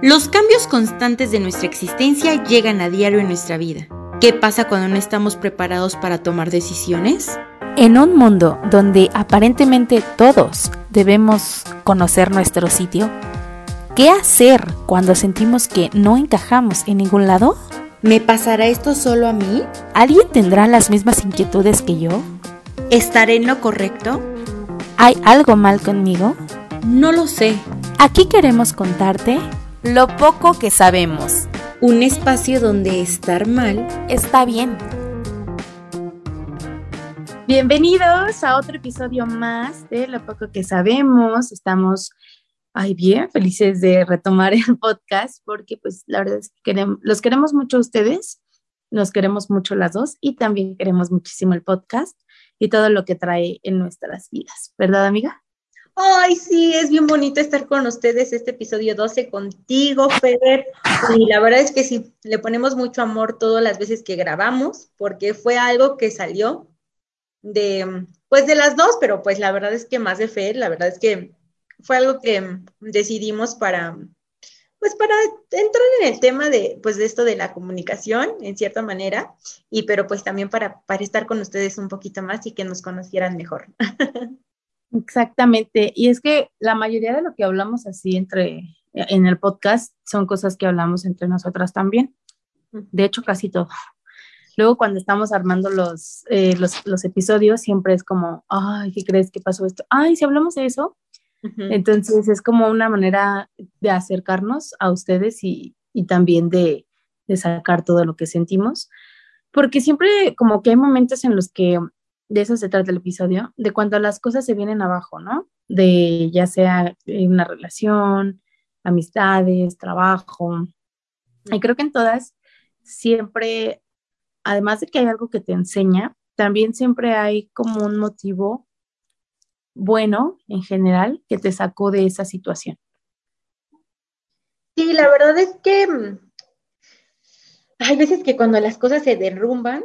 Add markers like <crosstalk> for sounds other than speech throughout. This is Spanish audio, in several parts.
Los cambios constantes de nuestra existencia llegan a diario en nuestra vida. ¿Qué pasa cuando no estamos preparados para tomar decisiones? En un mundo donde aparentemente todos debemos conocer nuestro sitio, ¿qué hacer cuando sentimos que no encajamos en ningún lado? ¿Me pasará esto solo a mí? ¿Alguien tendrá las mismas inquietudes que yo? ¿Estaré en lo correcto? ¿Hay algo mal conmigo? No lo sé. Aquí queremos contarte lo poco que sabemos. Un espacio donde estar mal está bien. Bienvenidos a otro episodio más de Lo poco que sabemos. Estamos, ay, bien felices de retomar el podcast porque pues la verdad es que queremos, los queremos mucho a ustedes, nos queremos mucho las dos y también queremos muchísimo el podcast y todo lo que trae en nuestras vidas, ¿verdad amiga? Ay, sí, es bien bonito estar con ustedes este episodio 12 contigo, Fer. Y la verdad es que sí, le ponemos mucho amor todas las veces que grabamos, porque fue algo que salió de, pues de las dos, pero pues la verdad es que más de Fer, la verdad es que fue algo que decidimos para, pues para entrar en el tema de, pues de esto de la comunicación, en cierta manera, y pero pues también para, para estar con ustedes un poquito más y que nos conocieran mejor. <laughs> Exactamente. Y es que la mayoría de lo que hablamos así entre en el podcast son cosas que hablamos entre nosotras también. De hecho, casi todo. Luego cuando estamos armando los, eh, los, los, episodios, siempre es como, ay, ¿qué crees que pasó esto? Ay, si hablamos de eso. Entonces es como una manera de acercarnos a ustedes y, y también de, de sacar todo lo que sentimos. Porque siempre como que hay momentos en los que de eso se trata el episodio, de cuando las cosas se vienen abajo, ¿no? De ya sea una relación, amistades, trabajo. Y creo que en todas siempre, además de que hay algo que te enseña, también siempre hay como un motivo bueno en general que te sacó de esa situación. Sí, la verdad es que mm, hay veces que cuando las cosas se derrumban,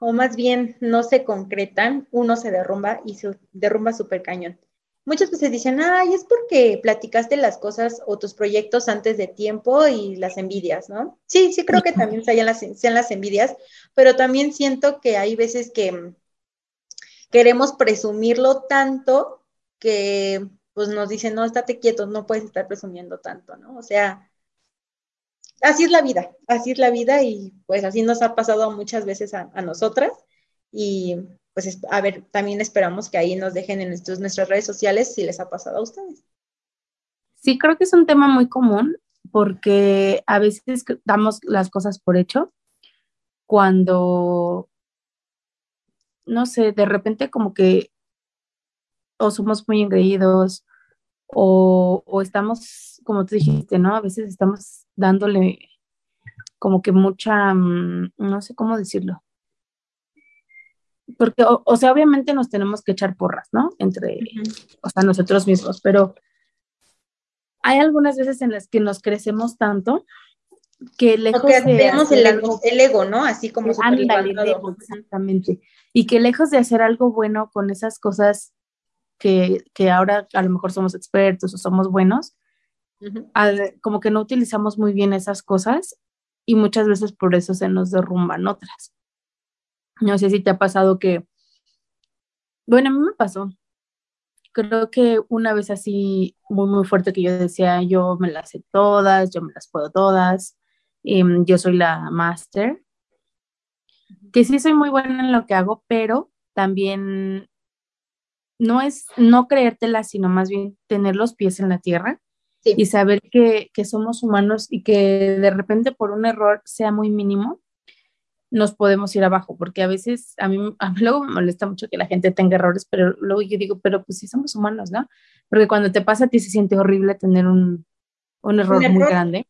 o más bien no se concretan, uno se derrumba y se derrumba súper cañón. Muchas veces dicen, ay, es porque platicaste las cosas o tus proyectos antes de tiempo y las envidias, ¿no? Sí, sí creo que también sean las, sean las envidias, pero también siento que hay veces que queremos presumirlo tanto que pues nos dicen, no, estate quieto, no puedes estar presumiendo tanto, ¿no? O sea, así es la vida, así es la vida y pues así nos ha pasado muchas veces a, nosotras y pues a ver, también esperamos que ahí nos dejen en nuestras redes sociales si les ha pasado a ustedes. Sí, creo que es un tema muy común porque a veces damos las cosas por hecho cuando, no sé, de repente como que o somos muy engreídos o, o estamos, como tú dijiste, ¿no? A veces estamos dándole como que mucha, mm, no sé cómo decirlo. Porque, o, sea, obviamente nos tenemos que echar porras, ¿no? Entre, o sea, nosotros mismos, pero hay algunas veces en las que nos crecemos tanto que lejos de el, ego, el ego, ¿no? Así como exactamente. Y que lejos de hacer algo bueno con esas cosas que, que ahora a lo mejor somos expertos o somos buenos, como que no utilizamos muy bien esas cosas y muchas veces por eso se nos derrumban otras. No sé si te ha pasado que, bueno, a mí me pasó. Creo que una vez así muy, muy fuerte que yo decía, yo me las sé todas, yo me las puedo todas, em, yo soy la máster, que sí soy muy buena en lo que hago, pero también no es no creértela, sino más bien tener los pies en la tierra y saber que, somos humanos y que de repente por un error sea muy mínimo, nos podemos ir abajo, porque a veces a mí, a mí <laughs> luego me molesta mucho que la gente tenga errores, pero luego yo digo, pero pues sí somos humanos, ¿no? Porque cuando te pasa a ti se siente horrible tener un, error, muy grande.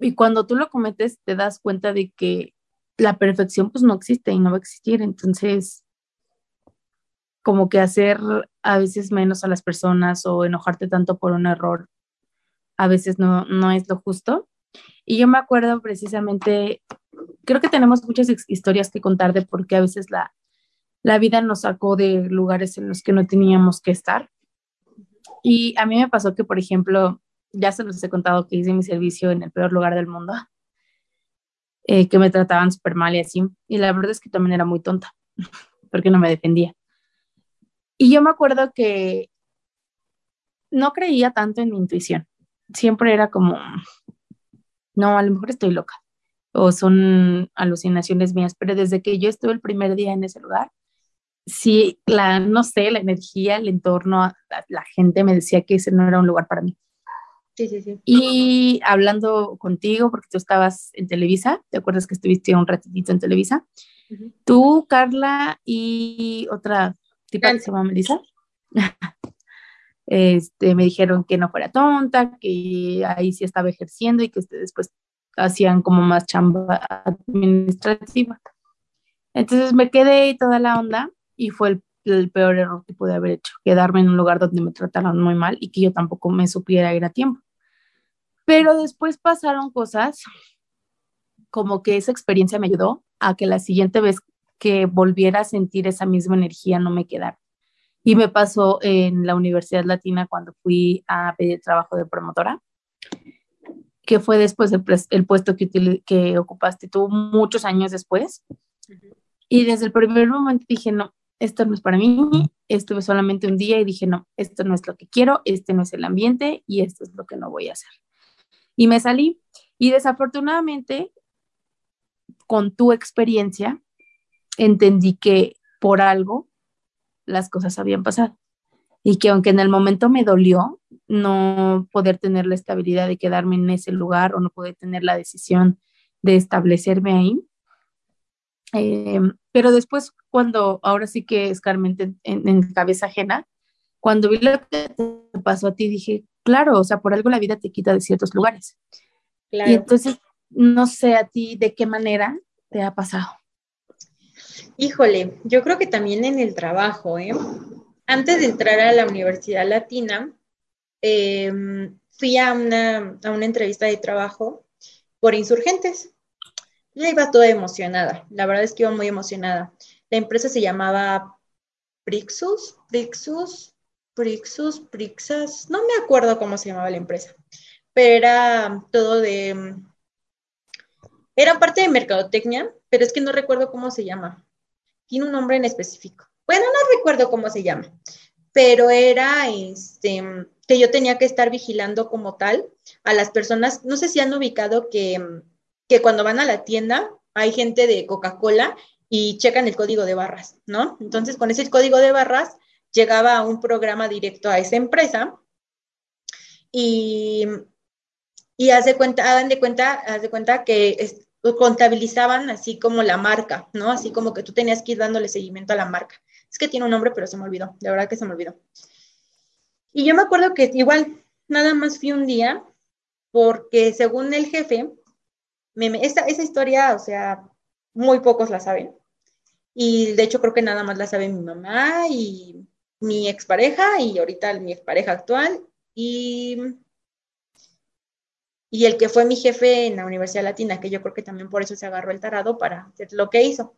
Y cuando tú lo cometes, te das cuenta de que la perfección pues no existe y no va a existir. Entonces, como que hacer a veces menos a las personas o enojarte tanto por un error a veces no, no es lo justo. Y yo me acuerdo precisamente, creo que tenemos muchas historias que contar de por qué a veces la, la vida nos sacó de lugares en los que no teníamos que estar. Y a mí me pasó que, por ejemplo, ya se los he contado que hice mi servicio en el peor lugar del mundo, eh, que me trataban súper mal y así. Y la verdad es que también era muy tonta, <laughs> porque no me defendía. Y yo me acuerdo que no creía tanto en mi intuición. Siempre era como, no, a lo mejor estoy loca o son alucinaciones mías, pero desde que yo estuve el primer día en ese lugar, sí, la, no sé, la energía, el entorno, la, gente me decía que ese no era un lugar para mí. Sí, sí, sí. Y hablando contigo, porque tú estabas en Televisa, ¿te acuerdas que estuviste un ratitito en Televisa? Tú, Carla y otra tipa que se llama Melissa. <laughs> este, me dijeron que no fuera tonta, que ahí sí estaba ejerciendo y que después hacían como más chamba administrativa. Entonces me quedé toda la onda y fue el, peor error que pude haber hecho, quedarme en un lugar donde me trataron muy mal y que yo tampoco me supiera ir a tiempo. Pero después pasaron cosas como que esa experiencia me ayudó a que la siguiente vez que volviera a sentir esa misma energía no me quedara. Y me pasó en la Universidad Latina cuando fui a pedir trabajo de promotora que fue después el, puesto que, que ocupaste tú muchos años después. Y desde el primer momento dije, no, esto no es para mí, estuve solamente un día y dije, no, esto no es lo que quiero, este no es el ambiente y esto es lo que no voy a hacer. Y me salí y desafortunadamente, con tu experiencia, entendí que por algo las cosas habían pasado y que aunque en el momento me dolió no poder tener la estabilidad de quedarme en ese lugar o no poder tener la decisión de establecerme ahí. Eh, pero después, cuando ahora sí que escarmente en, en, cabeza ajena, cuando vi lo que te pasó a ti, dije, claro, o sea, por algo la vida te quita de ciertos lugares. Y entonces, no sé a ti de qué manera te ha pasado. Híjole, yo creo que también en el trabajo, ¿eh? antes de entrar a la Universidad Latina, em, fui a una, entrevista de trabajo por insurgentes. Yo iba toda emocionada, la verdad es que iba muy emocionada. La empresa se llamaba Prixus, Prixus, Prixus, Prixas, no me acuerdo cómo se llamaba la empresa, pero era todo de, era parte de mercadotecnia, pero es que no recuerdo cómo se llama. Tiene un nombre en específico. Bueno, no recuerdo cómo se llama, pero era este, que yo tenía que estar vigilando como tal a las personas, no sé si han ubicado que, que cuando van a la tienda hay gente de Coca-Cola y checan el código de barras, ¿no? Entonces, con ese código de barras llegaba a un programa directo a esa empresa y, y haz de cuenta, hagan de cuenta, haz de cuenta que contabilizaban así como la marca, ¿no? Así como que tú tenías que ir dándole seguimiento a la marca. Es que tiene un nombre, pero se me olvidó. De verdad que se me olvidó. Y yo me acuerdo que igual, nada más fui un día, porque según el jefe, esa, historia, o sea, muy pocos la saben. Y de hecho creo que nada más la sabe mi mamá y mi expareja y ahorita mi expareja actual y, y el que fue mi jefe en la Universidad Latina, que yo creo que también por eso se agarró el tarado para hacer lo que hizo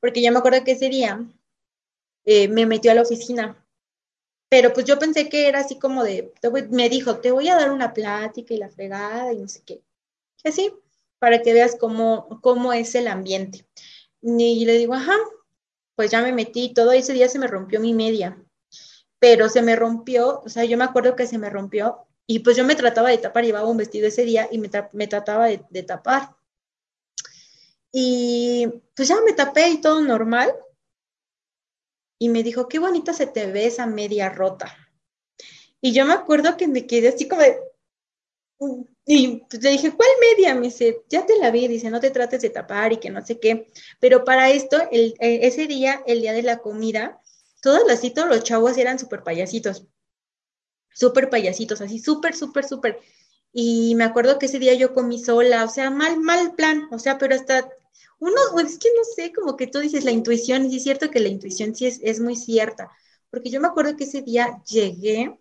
porque yo me acuerdo que ese día eh, me metió a la oficina, pero pues yo pensé que era así como de, me dijo, te voy a dar una plática y la fregada y no sé qué, así, para que veas cómo, cómo es el ambiente. Y le digo, ajá, pues ya me metí, todo ese día se me rompió mi media, pero se me rompió, o sea, yo me acuerdo que se me rompió y pues yo me trataba de tapar, llevaba un vestido ese día y me, me trataba de tapar. Y pues ya me tapé y todo normal. Y me dijo, qué bonita se te ve esa media rota. Y yo me acuerdo que me quedé así como de... Y pues le dije, ¿cuál media? Me dice, ya te la vi, dice, no te trates de tapar y que no sé qué. Pero para esto, el, e, ese día, el día de la comida, todos las todos los chavos eran súper payasitos. Súper payasitos, así súper, súper, súper. Y me acuerdo que ese día yo comí sola, o sea, mal, mal plan, o sea, pero hasta uno, es que no sé, como que tú dices la intuición, y sí es cierto que la intuición sí es, es muy cierta, porque yo me acuerdo que ese día llegué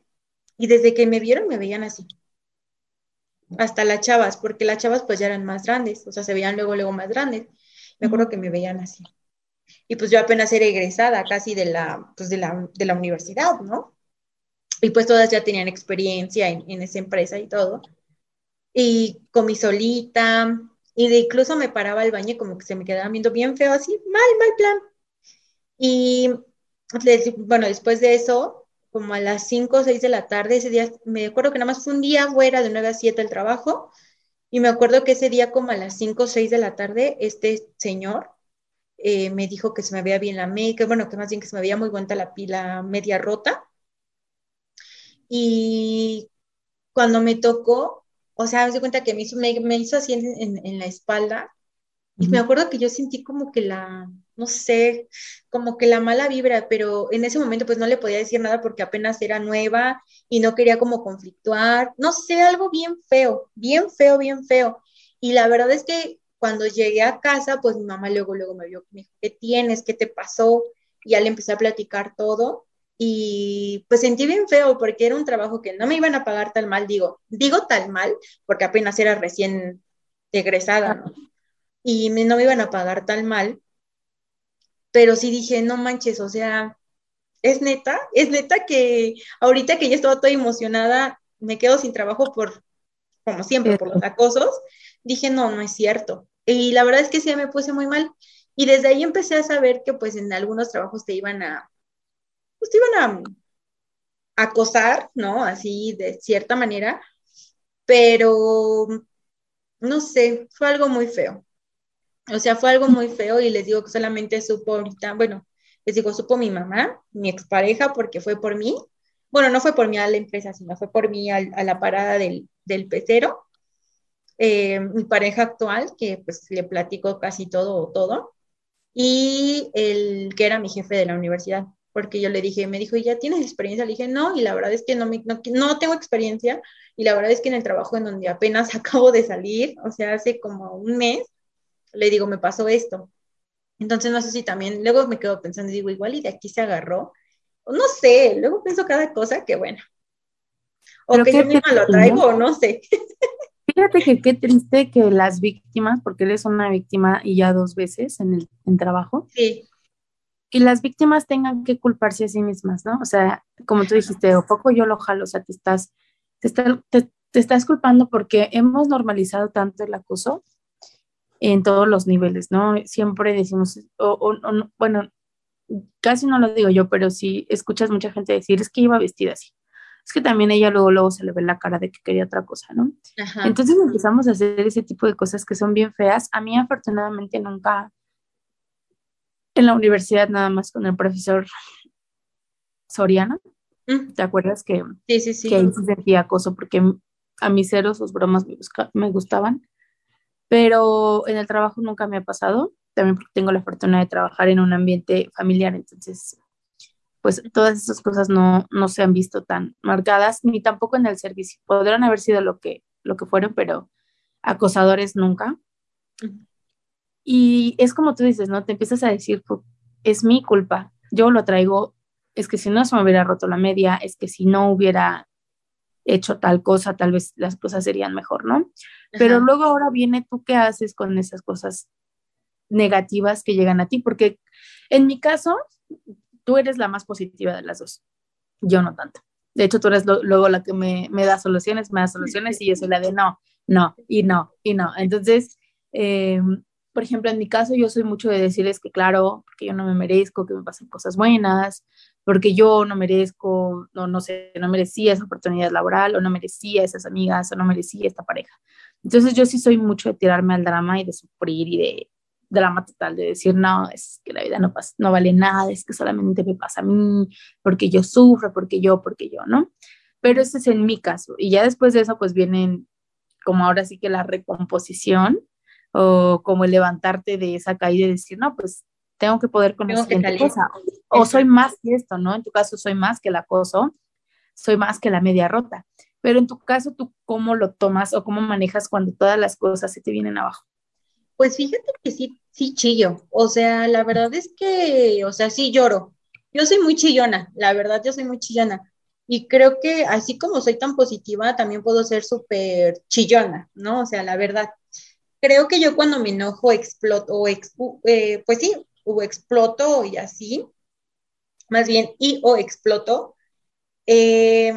y desde que me vieron me veían así. Hasta las chavas, porque las chavas pues ya eran más grandes, o sea, se veían luego, luego más grandes. Me acuerdo que me veían así. Y pues yo apenas era egresada casi de la, pues de la, de la universidad, ¿no? Y pues todas ya tenían experiencia en, esa empresa y todo. Y comí solita, y de incluso me paraba al baño como que se me quedaba viendo bien feo, así, mal, mal plan. Y bueno, después de eso, como a las 5 o 6 de la tarde, ese día, me acuerdo que nada más fue un día fuera de 9 a 7 el trabajo, y me acuerdo que ese día como a las 5 o 6 de la tarde, este señor eh, me dijo que se me veía bien la media, bueno, que más bien que se me veía muy buena la pila media rota. Y cuando me tocó, o sea, me di cuenta que me hizo, me, hizo así en, la espalda. Y me acuerdo que yo sentí como que la, no sé, como que la mala vibra, pero en ese momento pues no le podía decir nada porque apenas era nueva y no quería como conflictuar, no sé, algo bien feo, bien feo, bien feo. Y la verdad es que cuando llegué a casa, pues mi mamá luego, luego me vio, me dijo, ¿qué tienes? ¿Qué te pasó? Y ya le empecé a platicar todo y pues sentí bien feo porque era un trabajo que no me iban a pagar tal mal, digo, digo tal mal porque apenas era recién egresada, ¿no? Y no me iban a pagar tal mal, pero sí dije, no manches, o sea, es neta, es neta que ahorita que ya estaba toda emocionada, me quedo sin trabajo por, como siempre, por los acosos, dije, no, no es cierto. Y la verdad es que sí me puse muy mal. Y desde ahí empecé a saber que pues en algunos trabajos te iban a, pues te iban a acosar, ¿no? Así de cierta manera, pero no sé, fue algo muy feo. O sea, fue algo muy feo y les digo que solamente supo ahorita, bueno, les digo, supo mi mamá, mi expareja, porque fue por mí. Bueno, no fue por mí a la empresa, sino fue por mí a, la parada del, del pecero. Eh, mi pareja actual, que pues le platico casi todo, todo, y el que era mi jefe de la universidad porque yo le dije, me dijo, ¿ya tienes experiencia? Le dije, no, y la verdad es que no, me, no, tengo experiencia, y la verdad es que en el trabajo en donde apenas <laughs> acabo de salir, o sea, hace como un mes, le digo, me pasó esto. Entonces, no sé si también, luego me quedo pensando, digo, igual y de aquí se agarró, no sé, luego pienso cada cosa que bueno, o que yo misma lo traigo, no sé. <laughs> Fíjate que qué triste que las víctimas, porque eres una víctima y ya dos veces en el en trabajo. Sí y las víctimas tengan que culparse a sí mismas, ¿no? O sea, como tú dijiste, o poco yo lo jalo, o sea, te estás, te, te, estás culpando porque hemos normalizado tanto el acoso en todos los niveles, ¿no? Siempre decimos, o, bueno, casi no lo digo yo, pero sí escuchas mucha gente decir, es que iba vestida así. Es que también ella luego, luego se le ve la cara de que quería otra cosa, ¿no? Entonces empezamos a hacer ese tipo de cosas que son bien feas. A mí afortunadamente nunca, en la universidad nada más con el profesor Soriano. Mm. ¿Te acuerdas que, sí, sí, sí. que ahí se sentía acoso? Porque a mis cero sus bromas me, me gustaban, pero en el trabajo nunca me ha pasado, también porque tengo la fortuna de trabajar en un ambiente familiar, entonces, pues todas esas cosas no, no se han visto tan marcadas, ni tampoco en el servicio. Podrán haber sido lo que, lo que fueron, pero acosadores nunca. Y es como tú dices, ¿no? Te empiezas a decir, es mi culpa, yo lo traigo, es que si no se me hubiera roto la media, es que si no hubiera hecho tal cosa, tal vez las cosas serían mejor, ¿no? Pero luego ahora viene tú qué haces con esas cosas negativas que llegan a ti, porque en mi caso, tú eres la más positiva de las dos, yo no tanto. De hecho, tú eres luego la que me, me, da soluciones, me da soluciones y yo soy la de no, no, y no, y no. Entonces, eh, por ejemplo, en mi caso, yo soy mucho de decirles que, claro, porque yo no me merezco que me pasen cosas buenas, porque yo no merezco, no, no sé, no merecía esa oportunidad laboral, o no merecía esas amigas, o no merecía esta pareja. Entonces, yo sí soy mucho de tirarme al drama y de sufrir y de drama total, de decir, no, es que la vida no, pasa, no vale nada, es que solamente me pasa a mí, porque yo sufro, porque yo, porque yo, ¿no? Pero ese es en mi caso. Y ya después de eso, pues vienen como ahora sí que la recomposición o como el levantarte de esa caída y decir, no, pues tengo que poder con esa cosa. O soy más que esto, ¿no? En tu caso soy más que el acoso, soy más que la media rota. Pero en tu caso, ¿tú cómo lo tomas o cómo manejas cuando todas las cosas se te vienen abajo? Pues fíjate que sí, sí chillo. O sea, la verdad es que, o sea, sí lloro. Yo soy muy chillona, la verdad, yo soy muy chillona. Y creo que así como soy tan positiva, también puedo ser súper chillona, ¿no? O sea, la verdad creo que yo cuando me enojo exploto, o eh, pues sí, o exploto y así, más bien, y o exploto, eh,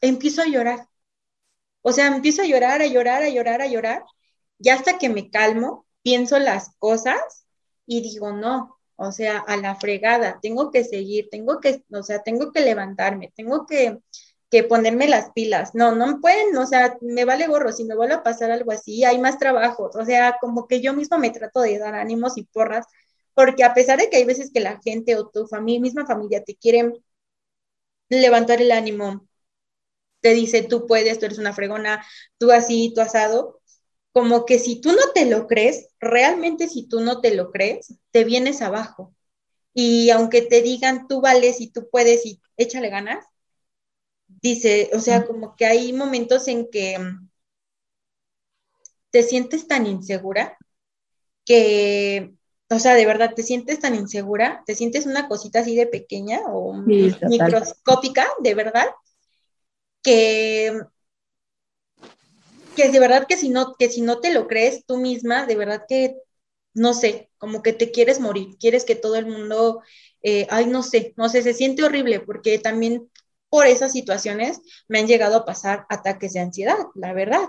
empiezo a llorar. O sea, empiezo a llorar, a llorar, a llorar, a llorar. Y hasta que me calmo, pienso las cosas y digo, no, o sea, a la fregada, tengo que seguir, tengo que, o sea, tengo que levantarme, tengo que, ponerme las pilas. No, no pueden, o sea, me vale gorro, si me vuelve a pasar algo así, hay más trabajo. O sea, como que yo misma me trato de dar ánimos y porras, porque a pesar de que hay veces que la gente o tu familia, misma familia te quieren levantar el ánimo, te dice, tú puedes, tú eres una fregona, tú así, tú asado, como que si tú no te lo crees, realmente si tú no te lo crees, te vienes abajo. Y aunque te digan tú vales y tú puedes y échale ganas, dice, o sea, como que hay momentos en que mm, te sientes tan insegura que, o sea, de verdad, te sientes tan insegura, te sientes una cosita así de pequeña o microscópica, de verdad, que que de verdad que si no, que si no te lo crees tú misma, de verdad que, no sé, como que te quieres morir, quieres que todo el mundo, eh, ay, no sé, no sé, se siente horrible porque también por esas situaciones me han llegado a pasar ataques de ansiedad, la verdad.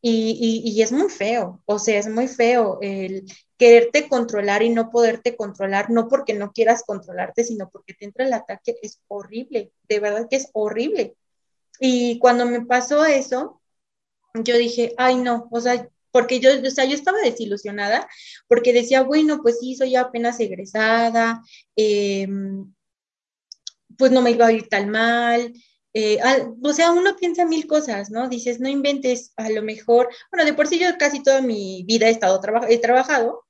Y, y, es muy feo, o sea, es muy feo el quererte controlar y no poderte controlar, no porque no quieras controlarte, sino porque te entra el ataque, es horrible, de verdad que es horrible. Y cuando me pasó eso, yo dije, ay no, o sea, porque yo, o sea, yo estaba desilusionada, porque decía, bueno, pues sí, soy apenas egresada, em, pues no me iba a ir tan mal, eh, o sea, uno piensa mil cosas, ¿no? Dices, no inventes, a lo mejor, bueno, de por sí yo casi toda mi vida he estado he trabajado,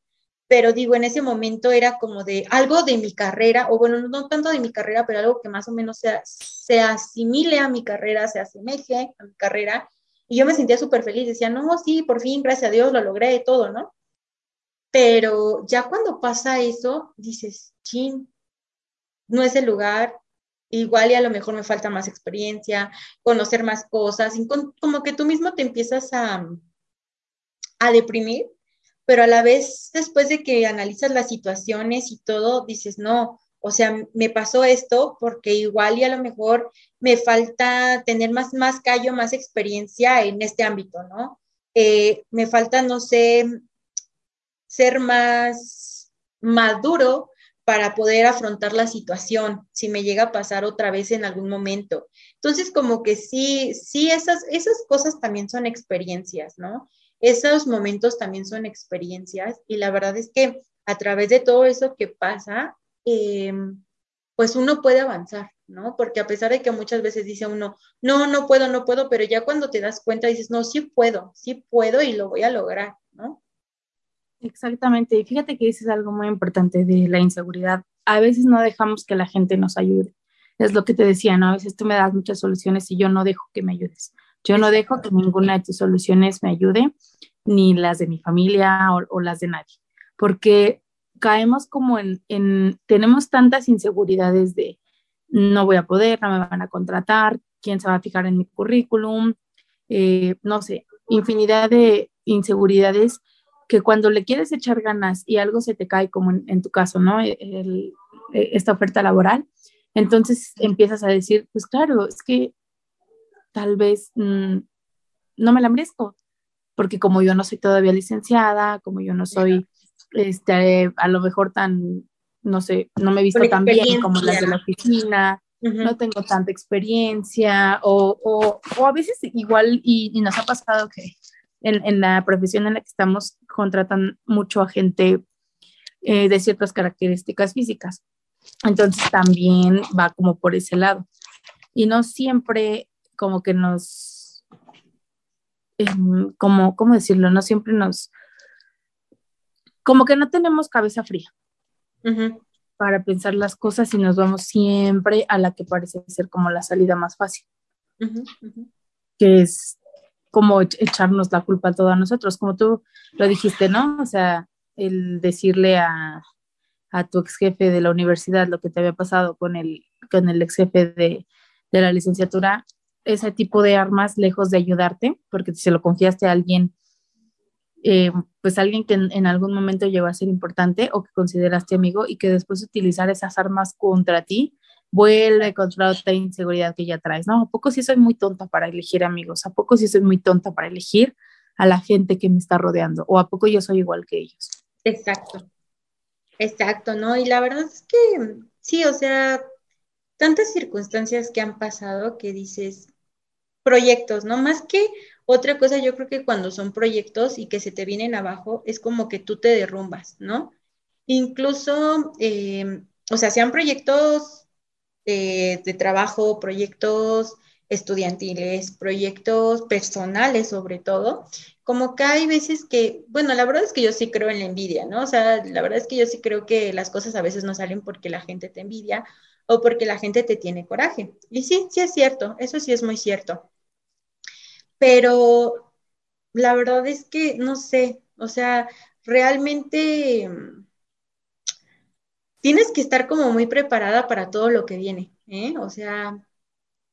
pero digo, en ese momento era como de algo de mi carrera, o bueno, no tanto de mi carrera, pero algo que más o menos se, asimile a mi carrera, se asemeje a mi carrera, y yo me sentía súper feliz, decía, no, sí, por fin, gracias a Dios, lo logré todo, ¿no? Pero ya cuando pasa eso, dices, chin, no es el lugar, igual y a lo mejor me falta más experiencia, conocer más cosas, como que tú mismo te empiezas a, a deprimir, pero a la vez, después de que analizas las situaciones y todo, dices, no, o sea, me pasó esto porque igual y a lo mejor me falta tener más, más callo, más experiencia en este ámbito, ¿no? Eh, me falta, no sé, ser más maduro para poder afrontar la situación si me llega a pasar otra vez en algún momento. Entonces, como que sí, sí, esas, esas cosas también son experiencias, ¿no? Esos momentos también son experiencias y la verdad es que a través de todo eso que pasa, Em, pues uno puede avanzar, ¿no? Porque a pesar de que muchas veces dice uno, no, no puedo, no puedo, pero ya cuando te das cuenta dices, no, sí puedo, sí puedo y lo voy a lograr, ¿no? Exactamente, y fíjate que dices algo muy importante de la inseguridad. A veces no dejamos que la gente nos ayude. Es lo que te decía, ¿no? A veces tú me das muchas soluciones y yo no dejo que me ayudes. Yo no dejo que ninguna de tus soluciones me ayude, ni las de mi familia o, o las de nadie, porque caemos como en, tenemos tantas inseguridades de no voy a poder, no me van a contratar, quién se va a fijar en mi currículum, eh, no sé, infinidad de inseguridades que cuando le quieres echar ganas y algo se te cae, como en, tu caso, ¿no? E, esta oferta laboral, entonces empiezas a decir, pues claro, es que tal vez mm, no me la merezco, porque como yo no soy todavía licenciada, como yo no soy este, a lo mejor tan, no sé, no me he visto tan bien como las de la oficina, no tengo tanta experiencia, o, o, o a veces igual, y, nos ha pasado que en, en, la profesión en la que estamos contratan mucho a gente eh, de ciertas características físicas. Entonces también va como por ese lado. Y no siempre como que nos, em, como, ¿cómo decirlo? No siempre nos como que no tenemos cabeza fría para pensar las cosas y nos vamos siempre a la que parece ser como la salida más fácil, que es como echarnos la culpa a todos nosotros, como tú lo dijiste, ¿no? O sea, el decirle a, a tu ex jefe de la universidad lo que te había pasado con el, con el ex jefe de, de la licenciatura, ese tipo de armas, lejos de ayudarte, porque se lo confiaste a alguien eh, pues alguien que en, algún momento llegó a ser importante o que consideraste amigo y que después utilizar esas armas contra ti, vuelve contra otra inseguridad que ya traes, ¿no? ¿A poco sí soy muy tonta para elegir amigos? ¿A poco sí soy muy tonta para elegir a la gente que me está rodeando? ¿O a poco yo soy igual que ellos? Exacto, exacto, ¿no? Y la verdad es que sí, o sea, tantas circunstancias que han pasado que dices, proyectos, ¿no? Más que otra cosa, yo creo que cuando son proyectos y que se te vienen abajo, es como que tú te derrumbas, ¿no? Incluso, eh, o sea, sean proyectos eh, de trabajo, proyectos estudiantiles, proyectos personales sobre todo, como que hay veces que, bueno, la verdad es que yo sí creo en la envidia, ¿no? O sea, la verdad es que yo sí creo que las cosas a veces no salen porque la gente te envidia o porque la gente te tiene coraje. Y sí, sí es cierto, eso sí es muy cierto. Pero la verdad es que no sé, o sea, realmente tienes que estar como muy preparada para todo lo que viene, ¿eh? O sea,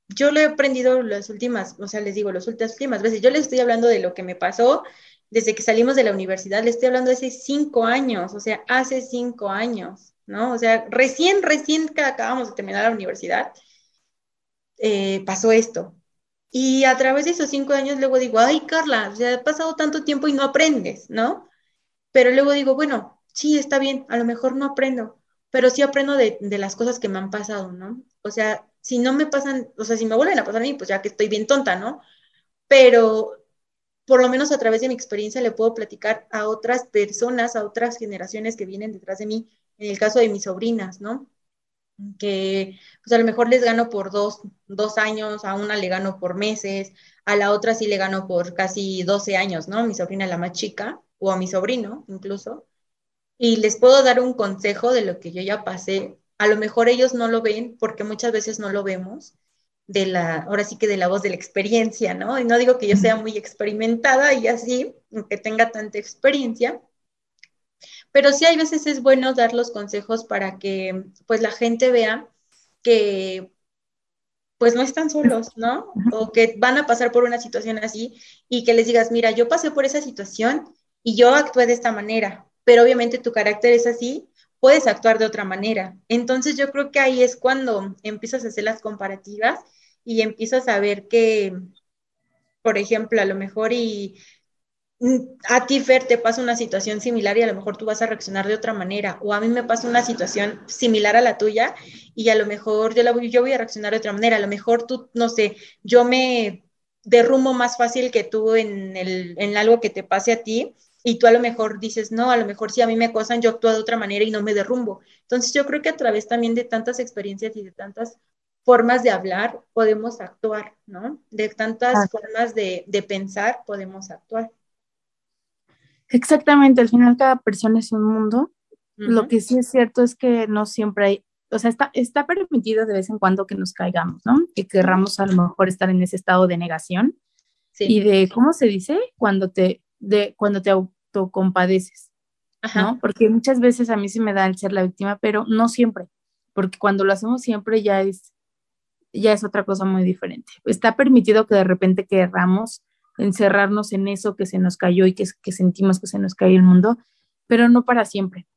yo lo he aprendido las últimas, o sea, les digo, las últimas veces, yo les estoy hablando de lo que me pasó desde que salimos de la universidad, les estoy hablando de hace cinco años, o sea, hace cinco años, ¿no? O sea, recién, recién que acabamos de terminar la universidad, eh, pasó esto. Y a través de esos cinco años luego digo, ay, Carla, o sea, ha pasado tanto tiempo y no aprendes, ¿no? Pero luego digo, bueno, sí, está bien, a lo mejor no aprendo, pero sí aprendo de, las cosas que me han pasado, ¿no? O sea, si no me pasan, o sea, si me vuelven a pasar a mí, pues ya que estoy bien tonta, ¿no? Pero por lo menos a través de mi experiencia le puedo platicar a otras personas, a otras generaciones que vienen detrás de mí, en el caso de mis sobrinas, ¿no? Que pues a lo mejor les gano por dos, dos años, a una le gano por meses, a la otra sí le gano por casi 12 años, ¿no? Mi sobrina la más chica, o a mi sobrino incluso. Y les puedo dar un consejo de lo que yo ya pasé a lo mejor ellos no lo ven porque muchas veces no lo vemos de la, ahora sí que de la voz de la experiencia, ¿no? Y no digo que yo sea muy experimentada y así, aunque tenga tanta experiencia, pero sí hay veces es bueno dar los consejos para que pues la gente vea que pues no están solos, ¿no? O que van a pasar por una situación así y que les digas, mira, yo pasé por esa situación y yo actué de esta manera, pero obviamente tu carácter es así puedes actuar de otra manera. Entonces yo creo que ahí es cuando empiezas a hacer las comparativas y empiezas a ver que, por ejemplo, a lo mejor y a ti, Fer, te pasa una situación similar y a lo mejor tú vas a reaccionar de otra manera, o a mí me pasa una situación similar a la tuya y a lo mejor yo, la voy, yo voy a reaccionar de otra manera, a lo mejor tú, no sé, yo me derrumbo más fácil que tú en, el, en algo que te pase a ti y tú a lo mejor dices, no, a lo mejor si a mí me acosan, yo actúo de otra manera y no me derrumbo. Entonces yo creo que a través también de tantas experiencias y de tantas formas de hablar podemos actuar, ¿no? De tantas formas de, pensar podemos actuar. Exactamente, al final cada persona es un mundo. Lo que sí es cierto es que no siempre hay, o sea, está, está permitido de vez en cuando que nos caigamos, ¿no? Que querramos a lo mejor estar en ese estado de negación y de, ¿cómo se dice? Cuando te, de, cuando te compadeces, ¿no? Porque muchas veces a mí sí me da el ser la víctima, pero no siempre, porque cuando lo hacemos siempre ya es, ya es otra cosa muy diferente. Está permitido que de repente querramos encerrarnos en eso que se nos cayó y que, que sentimos que se nos cayó el mundo, pero no para siempre.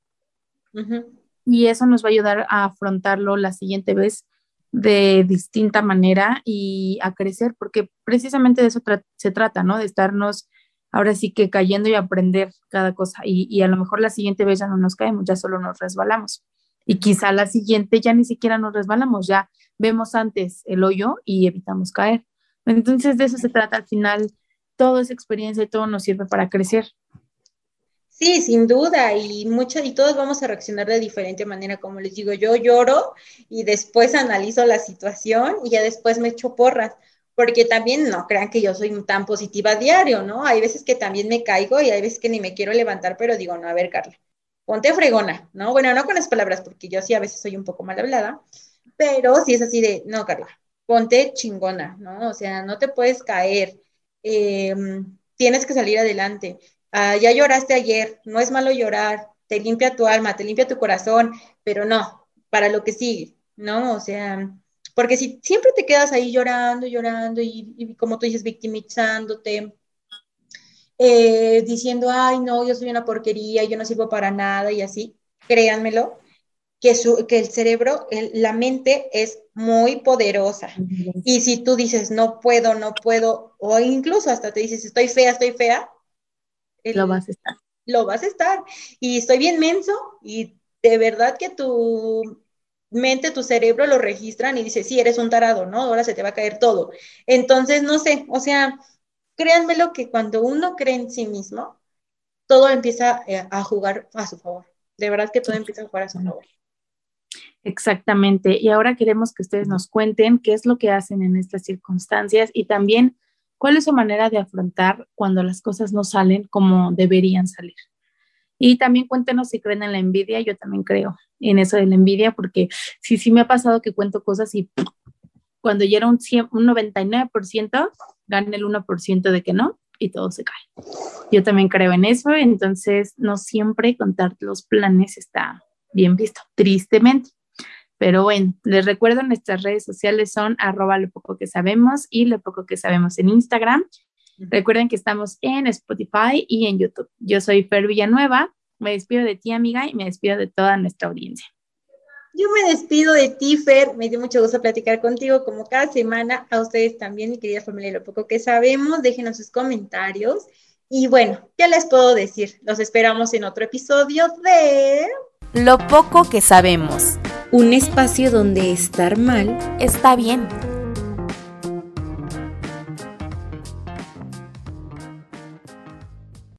Y eso nos va a ayudar a afrontarlo la siguiente vez de distinta manera y a crecer, porque precisamente de eso se trata, ¿no? De estarnos ahora sí que cayendo y aprender cada cosa. Y, a lo mejor la siguiente vez ya no nos caemos, ya solo nos resbalamos. Y quizá la siguiente ya ni siquiera nos resbalamos, ya vemos antes el hoyo y evitamos caer. Entonces de eso se trata al final. Toda esa experiencia y todo nos sirve para crecer. Sí, sin duda, y mucho, y todos vamos a reaccionar de diferente manera, como les digo, yo lloro y después analizo la situación y ya después me echo porras, porque también no crean que yo soy tan positiva a diario, ¿no? Hay veces que también me caigo y hay veces que ni me quiero levantar, pero digo, no, a ver, Carla, ponte fregona, ¿no? Bueno, no con las palabras, porque yo sí a veces soy un poco mal hablada, pero sí es así de, no, Carla, ponte chingona, ¿no? O sea, no te puedes caer, em, tienes que salir adelante. Ah, ya lloraste ayer, no es malo llorar, te limpia tu alma, te limpia tu corazón, pero no, para lo que sigue, ¿no? O sea, porque si siempre te quedas ahí llorando, llorando y, como tú dices, victimizándote, eh, diciendo, ay, no, yo soy una porquería, yo no sirvo para nada y así, créanmelo, que, su, que el cerebro, la mente es muy poderosa. Y si tú dices, no puedo, no puedo, o incluso hasta te dices, estoy fea, estoy fea, lo vas a estar. Lo vas a estar. Y estoy bien menso y de verdad que tu mente, tu cerebro lo registran y dice, sí, eres un tarado, ¿no? Ahora se te va a caer todo. Entonces, no sé, o sea, créanmelo que cuando uno cree en sí mismo, todo empieza eh, a jugar a su favor. De verdad que todo empieza a jugar a su favor. Exactamente. Y ahora queremos que ustedes nos cuenten qué es lo que hacen en estas circunstancias y también cuál es su manera de afrontar cuando las cosas no salen como deberían salir. Y también cuéntenos si creen en la envidia, yo también creo en eso de la envidia, porque sí, sí me ha pasado que cuento cosas y cuando ya era un, un 99%, gana el 1% de que no y todo se cae. Yo también creo en eso, entonces no siempre contar los planes está bien visto, tristemente. Pero bueno, les recuerdo, nuestras redes sociales son arroba lo poco que sabemos y lo poco que sabemos en Instagram. Recuerden que estamos en Spotify y en YouTube. Yo soy Fer Villanueva, me despido de ti amiga y me despido de toda nuestra audiencia. Yo me despido de ti, Fer. Me dio mucho gusto platicar contigo como cada semana. A ustedes también, mi querida familia, lo poco que sabemos. Déjenos sus comentarios. Y bueno, ¿qué les puedo decir? Los esperamos en otro episodio de... Lo poco que sabemos. Un espacio donde estar mal está bien.